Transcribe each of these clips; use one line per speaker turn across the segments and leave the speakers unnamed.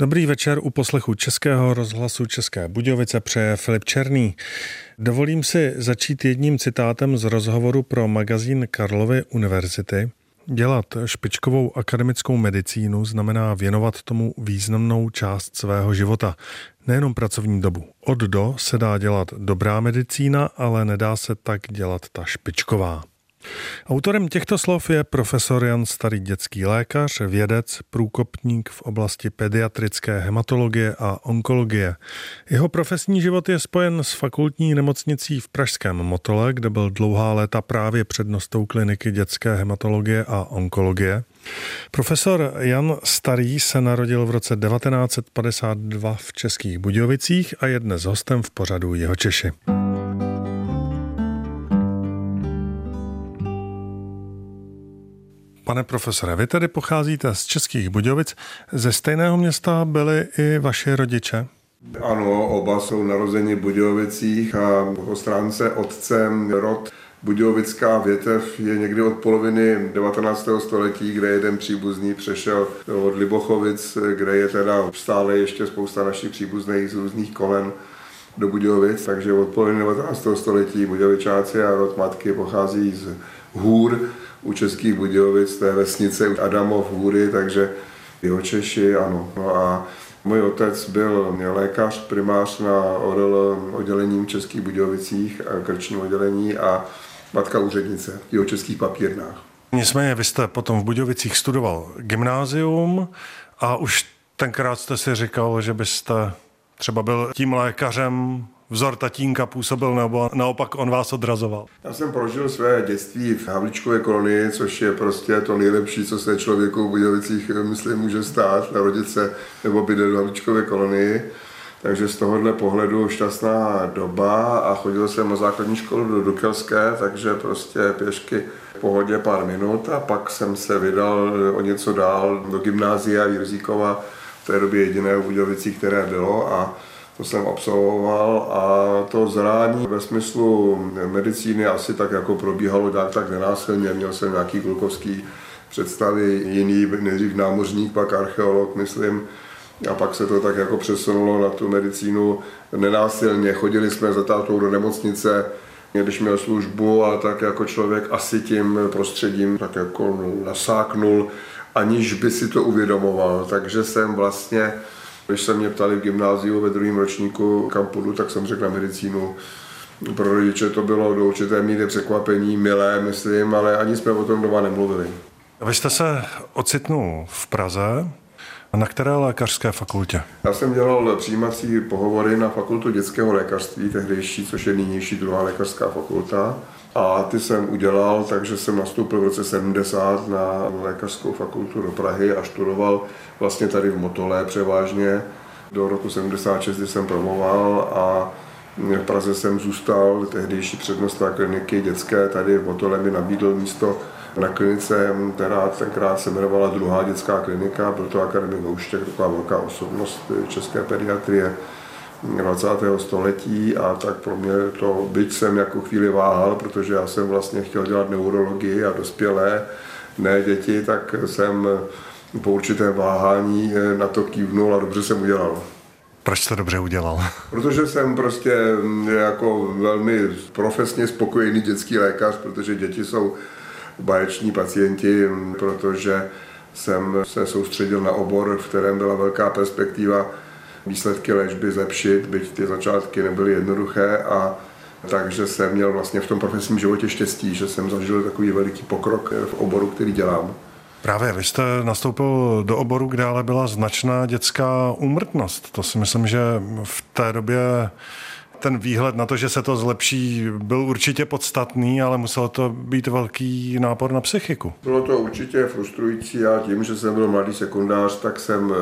Dobrý večer u poslechu Českého rozhlasu České Budějovice přeje Filip Černý. Dovolím si začít jedním citátem z rozhovoru pro magazín Karlovy univerzity. Dělat špičkovou akademickou medicínu znamená věnovat tomu významnou část svého života, nejenom pracovní dobu. Od do se dá dělat dobrá medicína, ale nedá se tak dělat ta špičková. Autorem těchto slov je profesor Jan Starý dětský lékař, vědec, průkopník v oblasti pediatrické hematologie a onkologie. Jeho profesní život je spojen s fakultní nemocnicí v Pražském Motole, kde byl dlouhá léta právě přednostou kliniky dětské hematologie a onkologie. Profesor Jan Starý se narodil v roce 1952 v Českých Budějovicích a je dnes hostem v pořadu Jeho Češi. Pane profesore, vy tedy pocházíte z Českých Budějovic. Ze stejného města byli i vaši rodiče?
Ano, oba jsou narozeni v Budějovicích a po stránce otcem rod Budějovická větev je někdy od poloviny 19. století, kde jeden příbuzný přešel od Libochovic, kde je teda stále ještě spousta našich příbuzných z různých kolen do Budějovic, takže od poloviny 19. století Budějovičáci a rod matky pochází z hůr, u Českých Budějovic, té vesnice Adamov Hůry, takže jeho Češi, ano. No a můj otec byl lékař, primář na ORL oddělením Českých Budějovicích, krčním oddělení a matka úřednice v jeho českých papírnách.
Nicméně vy jste potom v Budějovicích studoval gymnázium a už tenkrát jste si říkal, že byste třeba byl tím lékařem, vzor tatínka působil, nebo naopak on vás odrazoval?
Já jsem prožil své dětství v Havličkové kolonii, což je prostě to nejlepší, co se člověku v Budějovicích, myslím, může stát, narodit se nebo bydlet v Havličkové kolonii. Takže z tohohle pohledu šťastná doba a chodil jsem na základní školu do Dukelské, takže prostě pěšky v pohodě pár minut a pak jsem se vydal o něco dál do gymnázia Jirzíkova, v té době jediné v Budějovicích, které bylo a to jsem absolvoval a to zrání ve smyslu medicíny asi tak jako probíhalo tak, tak nenásilně. Měl jsem nějaký klukovský představy, jiný, nejdřív námořník, pak archeolog, myslím, a pak se to tak jako přesunulo na tu medicínu nenásilně. Chodili jsme za tátou do nemocnice, když měl službu a tak jako člověk asi tím prostředím tak jako nasáknul, aniž by si to uvědomoval. Takže jsem vlastně když se mě ptali v gymnáziu ve druhém ročníku, kam půjdu, tak jsem řekl na medicínu. Pro rodiče to bylo do určité míry překvapení, milé, myslím, ale ani jsme o tom doma nemluvili.
Vy jste se ocitnul v Praze. Na které lékařské fakultě?
Já jsem dělal přijímací pohovory na fakultu dětského lékařství, tehdejší, což je nynější druhá lékařská fakulta. A ty jsem udělal, takže jsem nastoupil v roce 70 na lékařskou fakultu do Prahy a študoval vlastně tady v Motole převážně. Do roku 76, kdy jsem promoval a v Praze jsem zůstal, tehdejší přednosta kliniky dětské tady v Motole mi nabídl místo na klinice, která tenkrát se jmenovala druhá dětská klinika, byl to akademik Houštěk, taková velká osobnost české pediatrie 20. století a tak pro mě to, byť jsem jako chvíli váhal, protože já jsem vlastně chtěl dělat neurologii a dospělé, ne děti, tak jsem po určitém váhání na to kývnul a dobře jsem udělal.
Proč to dobře udělal?
Protože jsem prostě jako velmi profesně spokojený dětský lékař, protože děti jsou baječní pacienti, protože jsem se soustředil na obor, v kterém byla velká perspektiva výsledky léčby zlepšit, byť ty začátky nebyly jednoduché a takže jsem měl vlastně v tom profesním životě štěstí, že jsem zažil takový veliký pokrok v oboru, který dělám.
Právě vy jste nastoupil do oboru, kde ale byla značná dětská úmrtnost. To si myslím, že v té době ten výhled na to, že se to zlepší, byl určitě podstatný, ale muselo to být velký nápor na psychiku.
Bylo to určitě frustrující a tím, že jsem byl mladý sekundář, tak jsem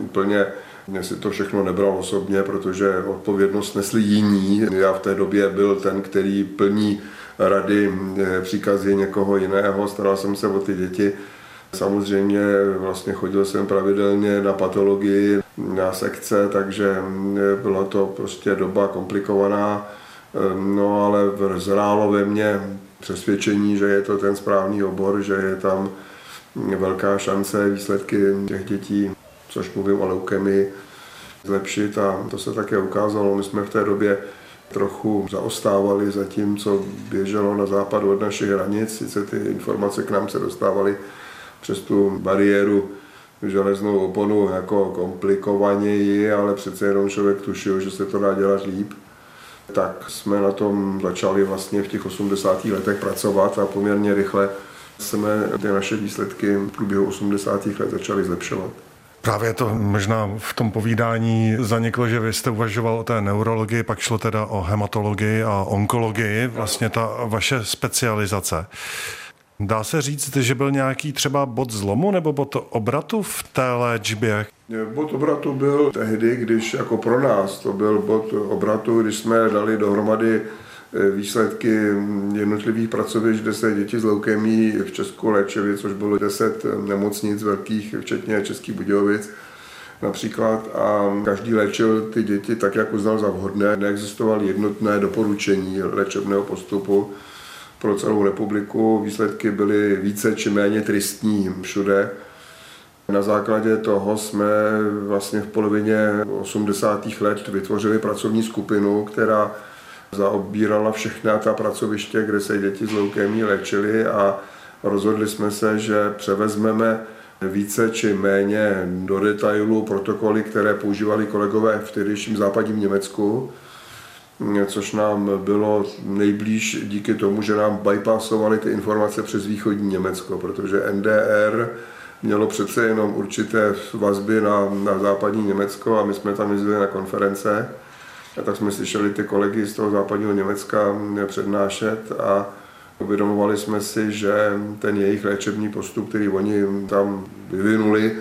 úplně mě si to všechno nebral osobně, protože odpovědnost nesli jiní. Já v té době byl ten, který plní rady, příkazy někoho jiného, staral jsem se o ty děti. Samozřejmě vlastně chodil jsem pravidelně na patologii, na sekce, takže byla to prostě doba komplikovaná. No ale zrálo ve mně přesvědčení, že je to ten správný obor, že je tam velká šance výsledky těch dětí což mluvím o leukemii, zlepšit a to se také ukázalo. My jsme v té době trochu zaostávali za tím, co běželo na západ od našich hranic. Sice ty informace k nám se dostávaly přes tu bariéru železnou oponu jako komplikovaněji, ale přece jenom člověk tušil, že se to dá dělat líp. Tak jsme na tom začali vlastně v těch 80. letech pracovat a poměrně rychle jsme ty naše výsledky v průběhu 80. let začali zlepšovat.
Právě to možná v tom povídání zaniklo, že vy jste uvažoval o té neurologii, pak šlo teda o hematologii a onkologii, vlastně ta vaše specializace. Dá se říct, že byl nějaký třeba bod zlomu nebo bod obratu v té léčbě?
Bod obratu byl tehdy, když jako pro nás to byl bod obratu, když jsme dali dohromady výsledky jednotlivých pracovišť, kde se děti s leukemí v Česku léčili, což bylo 10 nemocnic velkých, včetně Českých Budějovic například a každý léčil ty děti tak, jak uznal za vhodné. Neexistovalo jednotné doporučení léčebného postupu pro celou republiku. Výsledky byly více či méně tristní všude. Na základě toho jsme vlastně v polovině 80. let vytvořili pracovní skupinu, která zaobírala všechna ta pracoviště, kde se děti s leukémí léčily a rozhodli jsme se, že převezmeme více či méně do detailu protokoly, které používali kolegové v tehdejším západním Německu což nám bylo nejblíž díky tomu, že nám bypassovali ty informace přes východní Německo, protože NDR mělo přece jenom určité vazby na, na západní Německo a my jsme tam jezdili na konference a tak jsme slyšeli ty kolegy z toho západního Německa přednášet a uvědomovali jsme si, že ten jejich léčebný postup, který oni tam vyvinuli,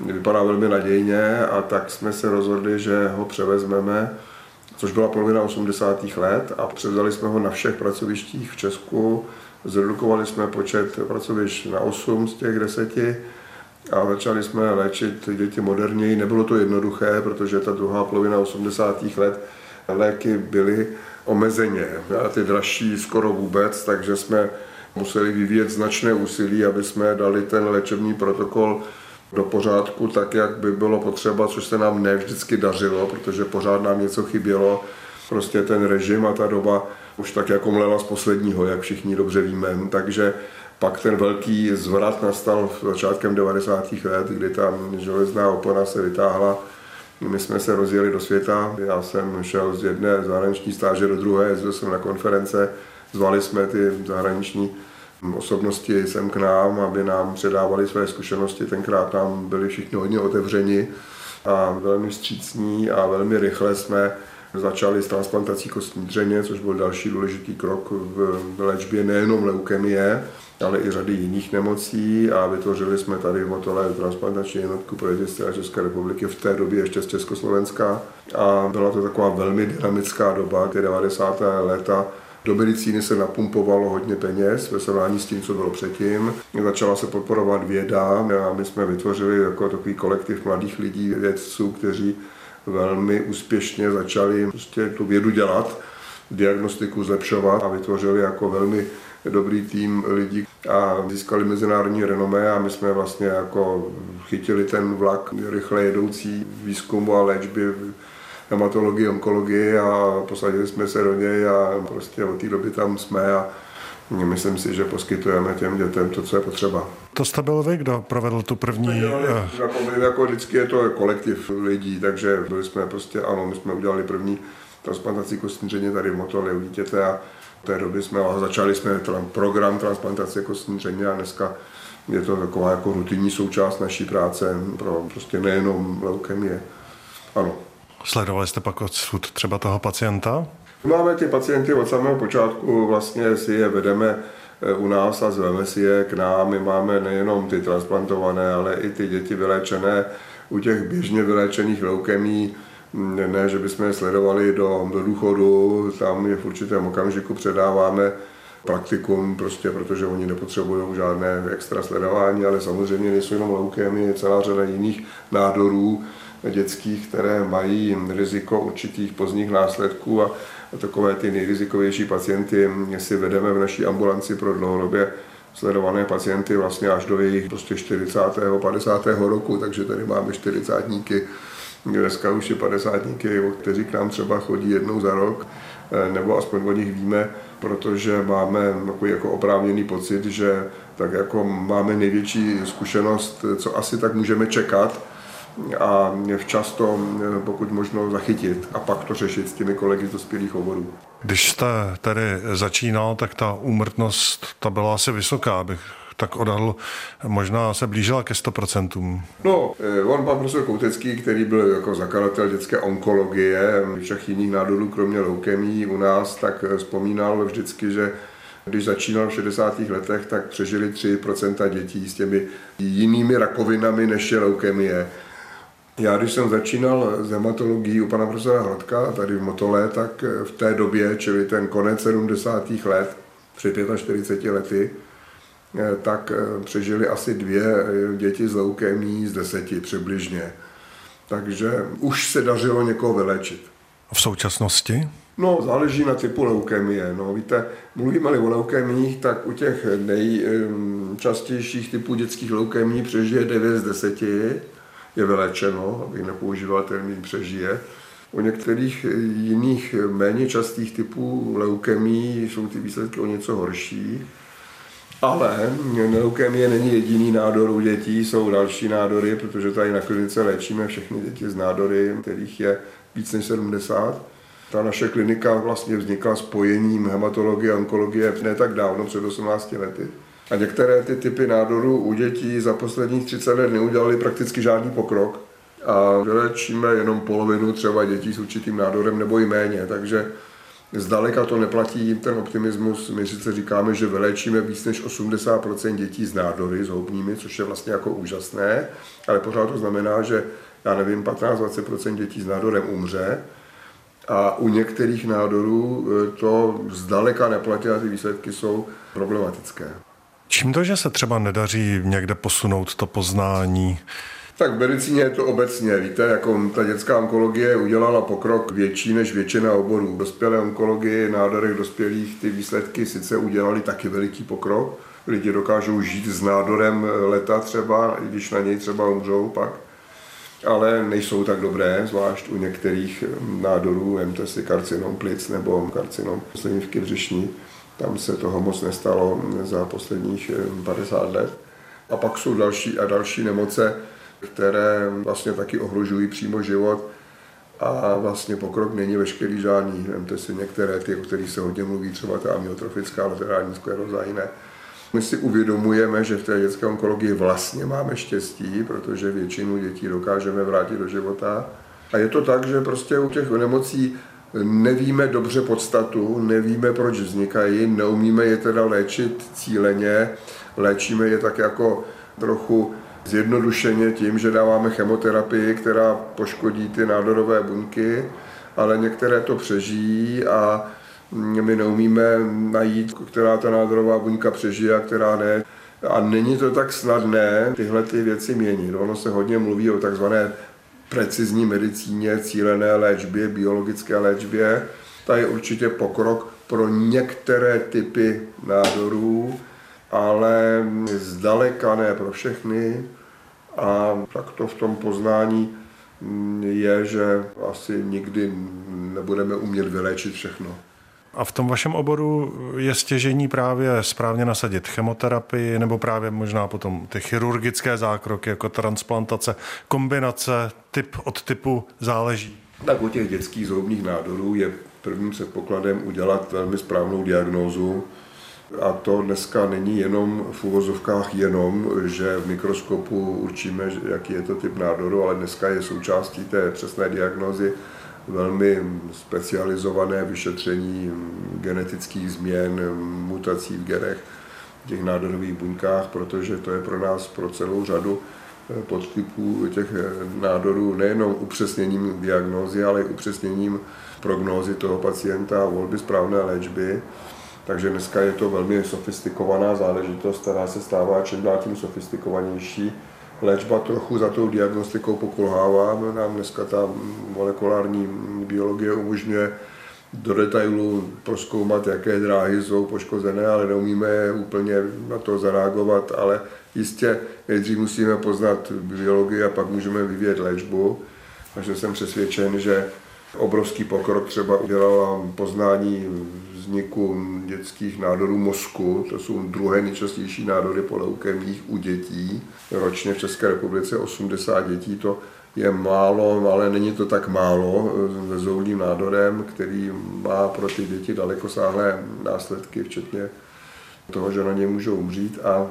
vypadá velmi nadějně a tak jsme se rozhodli, že ho převezmeme což byla polovina 80. let a převzali jsme ho na všech pracovištích v Česku. Zredukovali jsme počet pracovišť na 8 z těch deseti a začali jsme léčit děti moderněji. Nebylo to jednoduché, protože ta druhá polovina 80. let léky byly omezeně a ty dražší skoro vůbec, takže jsme museli vyvíjet značné úsilí, aby jsme dali ten léčebný protokol do pořádku tak, jak by bylo potřeba, což se nám ne vždycky dařilo, protože pořád nám něco chybělo. Prostě ten režim a ta doba už tak jako mlela z posledního, jak všichni dobře víme. Takže pak ten velký zvrat nastal v začátkem 90. let, kdy ta železná opona se vytáhla. My jsme se rozjeli do světa, já jsem šel z jedné zahraniční stáže do druhé, jezdil jsem na konference, zvali jsme ty zahraniční osobnosti sem k nám, aby nám předávali své zkušenosti. Tenkrát nám byli všichni hodně otevřeni a velmi vstřícní a velmi rychle jsme začali s transplantací kostní dřeně, což byl další důležitý krok v léčbě nejenom leukemie, ale i řady jiných nemocí a vytvořili jsme tady v Motole transplantační jednotku pro a České republiky v té době ještě z Československa a byla to taková velmi dynamická doba, ty 90. léta, do medicíny se napumpovalo hodně peněz ve srovnání s tím, co bylo předtím. Začala se podporovat věda a my jsme vytvořili jako takový kolektiv mladých lidí, vědců, kteří velmi úspěšně začali prostě tu vědu dělat, diagnostiku zlepšovat a vytvořili jako velmi dobrý tým lidí a získali mezinárodní renomé a my jsme vlastně jako chytili ten vlak rychle jedoucí výzkumu a léčby hematologii, onkologii a posadili jsme se do něj a prostě od té doby tam jsme a Myslím si, že poskytujeme těm dětem to, co je potřeba.
To jste byl vy, kdo provedl tu první...
Eh, jako, jako vždycky je to kolektiv lidí, takže byli jsme prostě, ano, my jsme udělali první transplantaci kostní dřeně tady v Motole u dítěte a v té doby jsme začali jsme program transplantace kostní dřeně a dneska je to taková jako rutinní součást naší práce pro prostě nejenom leukemie. Ano.
Sledovali jste pak odsud třeba toho pacienta?
Máme ty pacienty od samého počátku, vlastně si je vedeme eh, u nás a zveme si je k nám. My máme nejenom ty transplantované, ale i ty děti vyléčené u těch běžně vyléčených leukemí. Ne, že bychom je sledovali do, do důchodu, tam je v určitém okamžiku předáváme praktikum, prostě protože oni nepotřebují žádné extra sledování, ale samozřejmě nejsou jenom leukémie, celá řada jiných nádorů, dětských, které mají riziko určitých pozdních následků a takové ty nejrizikovější pacienty si vedeme v naší ambulanci pro dlouhodobě sledované pacienty vlastně až do jejich prostě 40. 50. roku, takže tady máme 40 dneska už je 50 kteří k nám třeba chodí jednou za rok, eh, nebo aspoň o nich víme, protože máme jako oprávněný pocit, že tak jako máme největší zkušenost, co asi tak můžeme čekat, a včas to pokud možno zachytit a pak to řešit s těmi kolegy z dospělých oborů.
Když jste tady začínal, tak ta úmrtnost ta byla asi vysoká, bych tak odhadl, možná se blížila ke 100%.
No, eh, on pan profesor Koutecký, který byl jako zakladatel dětské onkologie, všech jiných nádorů, kromě leukemí u nás, tak vzpomínal vždycky, že když začínal v 60. letech, tak přežili 3% dětí s těmi jinými rakovinami než je leukemie. Já, když jsem začínal s hematologií u pana profesora Hladka tady v Motole, tak v té době, čili ten konec 70. let, před 45 lety, tak přežili asi dvě děti z leukémí z deseti přibližně. Takže už se dařilo někoho vylečit.
V současnosti?
No, záleží na typu leukemie. No, víte, mluvíme-li o leukemích, tak u těch nejčastějších typů dětských leukemí přežije 9 z 10 je vylečeno, abych nepoužíval termín přežije. U některých jiných méně častých typů leukemí jsou ty výsledky o něco horší. Ale leukemie není jediný nádor u dětí, jsou další nádory, protože tady na klinice léčíme všechny děti z nádory, kterých je víc než 70. Ta naše klinika vlastně vznikla spojením hematologie a onkologie ne tak dávno, před 18 lety. A některé ty typy nádorů u dětí za posledních 30 let neudělali prakticky žádný pokrok a vylečíme jenom polovinu třeba dětí s určitým nádorem nebo i méně, takže zdaleka to neplatí ten optimismus. My sice říkáme, že vyléčíme víc než 80% dětí s nádory zhoubnými, což je vlastně jako úžasné, ale pořád to znamená, že já nevím, 15-20% dětí s nádorem umře, a u některých nádorů e, to zdaleka neplatí a ty výsledky jsou problematické.
Čím to, že se třeba nedaří někde posunout to poznání?
Tak v medicíně je to obecně, víte, jako ta dětská onkologie udělala pokrok větší než většina oborů. Dospělé onkologie, nádorech dospělých, ty výsledky sice udělali taky veliký pokrok. Lidi dokážou žít s nádorem leta třeba, i když na něj třeba umřou pak. Ale nejsou tak dobré, zvlášť u některých nádorů, vemte si karcinom plic nebo karcinom slinivky břišní tam se toho moc nestalo za posledních 50 eh, let. A pak jsou další a další nemoce, které vlastně taky ohrožují přímo život a vlastně pokrok není veškerý žádný. Vemte si některé ty, o kterých se hodně mluví, třeba ta amyotrofická laterální skleroza jiné. My si uvědomujeme, že v té dětské onkologii vlastně máme štěstí, protože většinu dětí dokážeme vrátit do života. A je to tak, že prostě u těch nemocí Nevíme dobře podstatu, nevíme, proč vznikají, neumíme je teda léčit cíleně, léčíme je tak jako trochu zjednodušeně tím, že dáváme chemoterapii, která poškodí ty nádorové buňky, ale některé to přežijí a my neumíme najít, která ta nádorová buňka přežije a která ne. A není to tak snadné tyhle ty věci měnit. Ono se hodně mluví o takzvané precizní medicíně, cílené léčbě, biologické léčbě. To je určitě pokrok pro některé typy nádorů, ale zdaleka ne pro všechny. A tak to v tom poznání je, že asi nikdy nebudeme umět vyléčit všechno.
A v tom vašem oboru je stěžení právě správně nasadit chemoterapii nebo právě možná potom ty chirurgické zákroky jako transplantace, kombinace, typ od typu záleží?
Tak u těch dětských zhoubných nádorů je prvním předpokladem udělat velmi správnou diagnózu, a to dneska není jenom v uvozovkách jenom, že v mikroskopu určíme, jaký je to typ nádoru, ale dneska je součástí té přesné diagnózy velmi specializované vyšetření genetických změn, mutací v genech, v těch nádorových buňkách, protože to je pro nás, pro celou řadu eh, podtypů těch eh, nádorů nejenom upřesněním diagnózy, ale i upřesněním prognózy toho pacienta a volby správné léčby. Takže dneska je to velmi sofistikovaná záležitost, která se stává čím dál tím sofistikovanější léčba trochu za tou diagnostikou pokulhává. Nám dneska ta molekulární biologie umožňuje do detailu proskoumat, jaké dráhy jsou poškozené, ale neumíme úplně na to zareagovat, ale jistě nejdřív musíme poznat biologii a pak můžeme vyvíjet léčbu. Takže jsem přesvědčen, že obrovský pokrok třeba udělala poznání vzniku dětských nádorů mozku. To jsou druhé nejčastější nádory po leukemích u dětí. Ročně v České republice 80 dětí to je málo, ale není to tak málo s zoulním nádorem, který má pro ty děti dalekosáhlé následky, včetně toho, že na ně můžou umřít a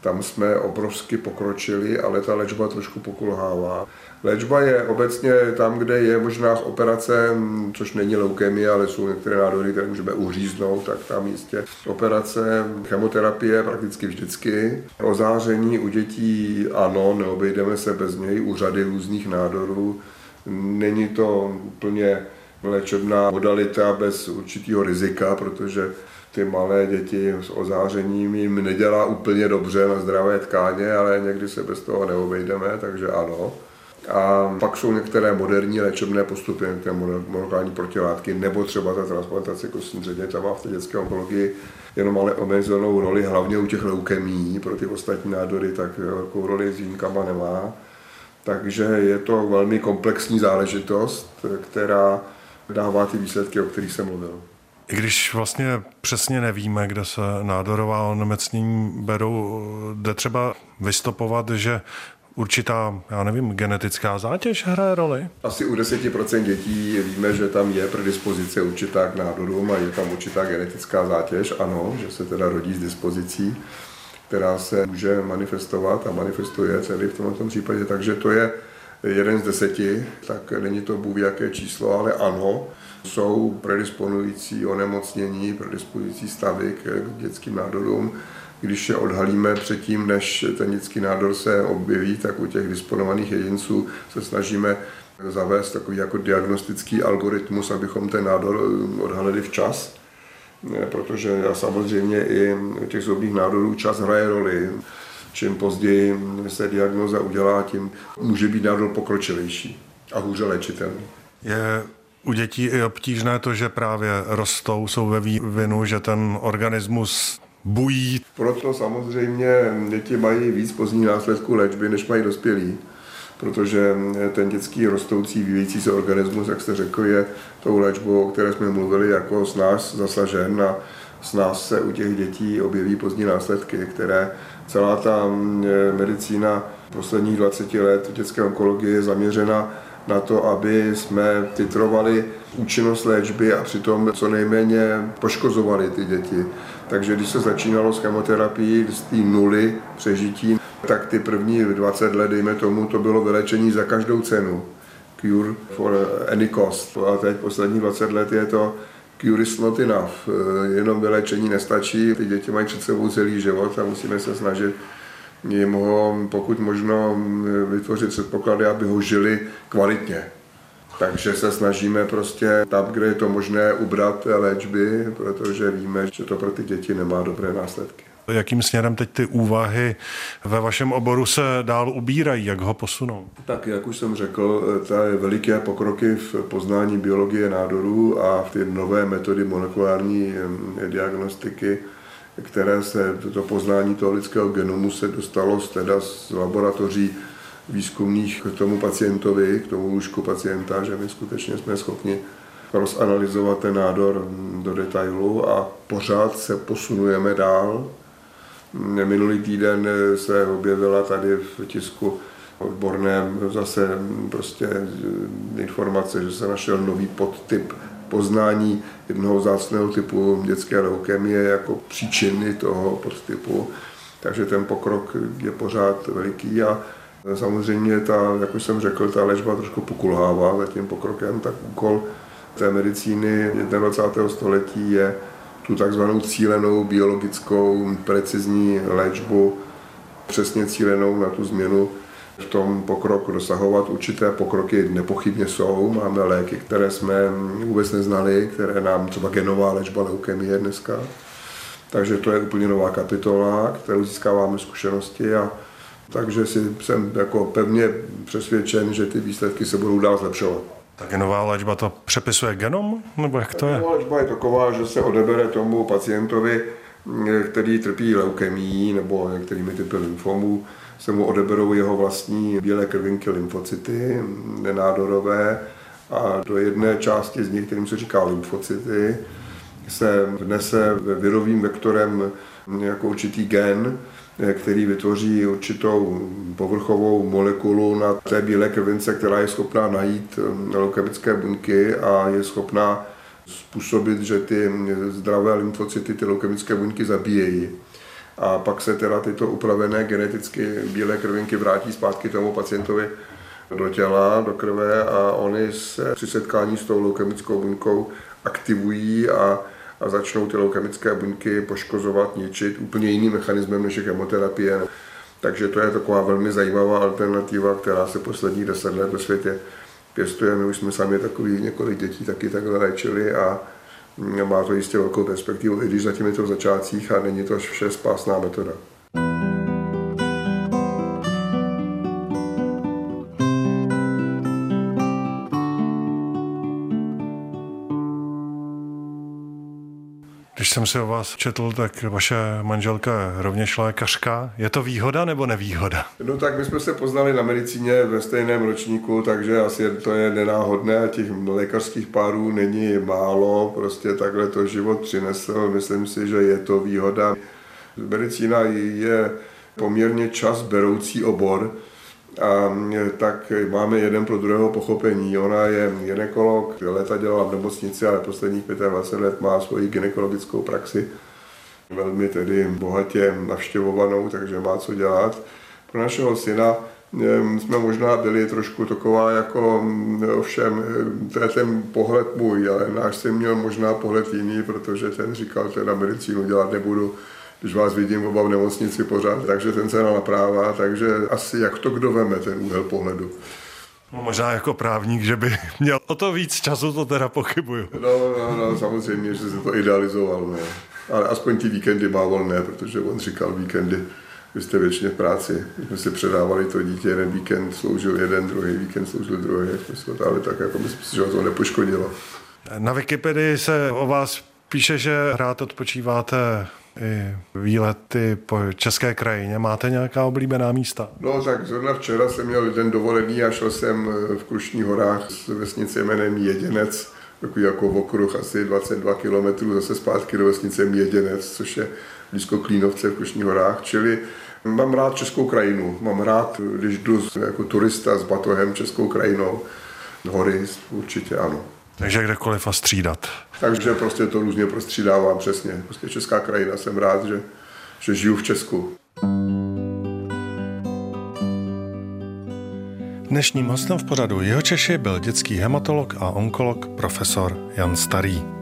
tam jsme obrovsky pokročili, ale ta léčba trošku pokulhává. Léčba je obecně tam, kde je možná operace, což není leukemie, ale jsou některé nádory, které můžeme uříznout, tak tam jistě operace, chemoterapie prakticky vždycky. Ozáření u dětí ano, neobejdeme se bez něj, u řady různých nádorů. Není to úplně léčebná modalita bez určitého rizika, protože ty malé děti s ozářením jim nedělá úplně dobře na zdravé tkáně, ale někdy se bez toho neobejdeme, takže ano. A pak jsou některé moderní léčebné postupy, některé molekulární protilátky, nebo třeba ta transplantace kostní dřeně, ta má v té dětské onkologii jenom ale omezenou roli, hlavně u těch leukemí, pro ty ostatní nádory, tak velkou roli s výjimkama nemá. Takže je to velmi komplexní záležitost, která dává ty výsledky, o kterých jsem mluvil.
I když vlastně přesně nevíme, kde se nádorová onemocnění berou, jde třeba vystopovat, že určitá, já nevím, genetická zátěž hraje roli?
Asi u 10% dětí víme, že tam je predispozice určitá k nádorům a je tam určitá genetická zátěž, ano, že se teda rodí s dispozicí, která se může manifestovat a manifestuje celý v tomto případě, takže to je jeden z deseti, tak není to bůh jaké číslo, ale ano, jsou predisponující onemocnění, predisponující stavy k dětským nádorům. Když je odhalíme předtím, než ten dětský nádor se objeví, tak u těch disponovaných jedinců se snažíme zavést takový jako diagnostický algoritmus, abychom ten nádor odhalili včas. Protože samozřejmě i u těch zubních nádorů čas hraje roli. Čím později se diagnoza udělá, tím může být nádor pokročilejší a hůře léčitelný.
Je u dětí je obtížné to, že právě rostou, jsou ve vývinu, že ten organismus bují.
Proto samozřejmě děti mají víc pozdní následků léčby, než mají dospělí protože ten dětský rostoucí, vyvíjící se organismus, jak jste řekl, je tou léčbou, o které jsme mluvili, jako s nás zasažen a s nás se u těch dětí objeví pozdní následky, které celá ta medicína posledních 20 let dětské onkologie je zaměřena na to, aby jsme titrovali účinnost léčby a přitom co nejméně poškozovali ty děti. Takže když se začínalo s chemoterapií z té nuly přežití, tak ty první 20 let, dejme tomu, to bylo vylečení za každou cenu. Cure for any cost. A teď poslední 20 let je to cure is not enough. Jenom vylečení nestačí, ty děti mají před sebou celý život a musíme se snažit jim ho pokud možno vytvořit předpoklady, aby ho žili kvalitně. Takže se snažíme prostě tam, kde je to možné, ubrat léčby, protože víme, že to pro ty děti nemá dobré následky.
Jakým směrem teď ty úvahy ve vašem oboru se dál ubírají, jak ho posunou?
Tak, jak už jsem řekl, to je veliké pokroky v poznání biologie nádorů a v ty nové metody molekulární diagnostiky které se, to poznání toho lidského genomu se dostalo z, teda z laboratoří výzkumných k tomu pacientovi, k tomu lůžku pacienta, že my skutečně jsme schopni rozanalizovat ten nádor do detailu a pořád se posunujeme dál. Minulý týden se objevila tady v tisku odborném zase prostě informace, že se našel nový podtyp poznání jednoho zácného typu dětské leukemie jako příčiny toho podtypu. Takže ten pokrok je pořád veliký a samozřejmě ta, jak už jsem řekl, ta léčba trošku pokulhává za tím pokrokem, tak úkol té medicíny 21. století je tu takzvanou cílenou biologickou precizní léčbu přesně cílenou na tu změnu v tom pokroku dosahovat. Určité pokroky nepochybně jsou. Máme léky, které jsme vůbec neznali, které nám třeba genová léčba leukemie dneska. Takže to je úplně nová kapitola, kterou získáváme zkušenosti a takže si jsem jako pevně přesvědčen, že ty výsledky se budou dál zlepšovat.
Ta genová léčba to přepisuje genom, nebo jak to je?
Genová léčba je taková, že se odebere tomu pacientovi, který trpí leukemí nebo některými typy lymfomů, se mu odeberou jeho vlastní bílé krvinky, lymfocyty, nenádorové, a do jedné části z nich, kterým se říká lymfocyty, se vnese virovým vektorem jako určitý gen, který vytvoří určitou povrchovou molekulu na té bílé krvince, která je schopná najít leukemické buňky a je schopná způsobit, že ty zdravé lymfocyty ty leukemické buňky zabíjejí. A pak se teda tyto upravené geneticky bílé krvinky vrátí zpátky tomu pacientovi do těla, do krve a oni se při setkání s tou leukemickou buňkou aktivují a, a začnou ty leukemické buňky poškozovat, ničit úplně jiným mechanismem než je chemoterapie. Takže to je taková velmi zajímavá alternativa, která se posledních deset let ve světě pěstuje. My už jsme sami takový několik dětí taky takhle léčili a má to jistě velkou perspektivu, i když zatím je to v začátcích a není to vše spásná metoda.
Jsem si o vás četl, tak vaše manželka je rovněž lékařka. Je to výhoda nebo nevýhoda?
No tak my jsme se poznali na medicíně ve stejném ročníku, takže asi to je nenáhodné. Těch lékařských párů není málo, prostě takhle to život přinesl. Myslím si, že je to výhoda. Medicína je poměrně čas beroucí obor, a tak máme jeden pro druhého pochopení. Ona je ginekolog, leta dělala v nemocnici, ale posledních 25 let má svoji ginekologickou praxi. Velmi tedy bohatě navštěvovanou, takže má co dělat. Pro našeho syna jsme možná byli trošku taková jako, ovšem, to je ten pohled můj, ale náš syn měl možná pohled jiný, protože ten říkal, že na medicínu dělat nebudu, když vás vidím oba v nemocnici pořád, takže ten se naprává, takže asi jak to kdo veme, ten úhel pohledu.
No, možná jako právník, že by měl o to víc času, to teda pochybuju.
No, no, no samozřejmě, že se to idealizoval, ne. Ale aspoň ty víkendy má volné, protože on říkal víkendy, vy jste většině v práci. My jsme si předávali to dítě, jeden víkend sloužil jeden, druhý víkend sloužil druhý, jsme si to tak, jako myslím si, že to nepoškodilo.
Na Wikipedii se o vás píše, že rád odpočíváte i výlety po české krajině. Máte nějaká oblíbená místa?
No tak zrovna včera jsem měl den dovolený a šel jsem eh, v Krušních horách z vesnice jménem Jeděnec, takový jako v okruh asi 22 km zase zpátky do vesnice Měděnec, což je blízko Klínovce v Krušních horách, čili mám rád českou krajinu, mám rád, když jdu jako turista s batohem českou krajinou, hory určitě ano.
Takže kdekoliv a střídat.
Takže prostě to různě prostřídávám, přesně. Prostě česká krajina, jsem rád, že, že žiju v Česku.
Dnešním hostem v pořadu Jeho Češi byl dětský hematolog a onkolog profesor Jan Starý.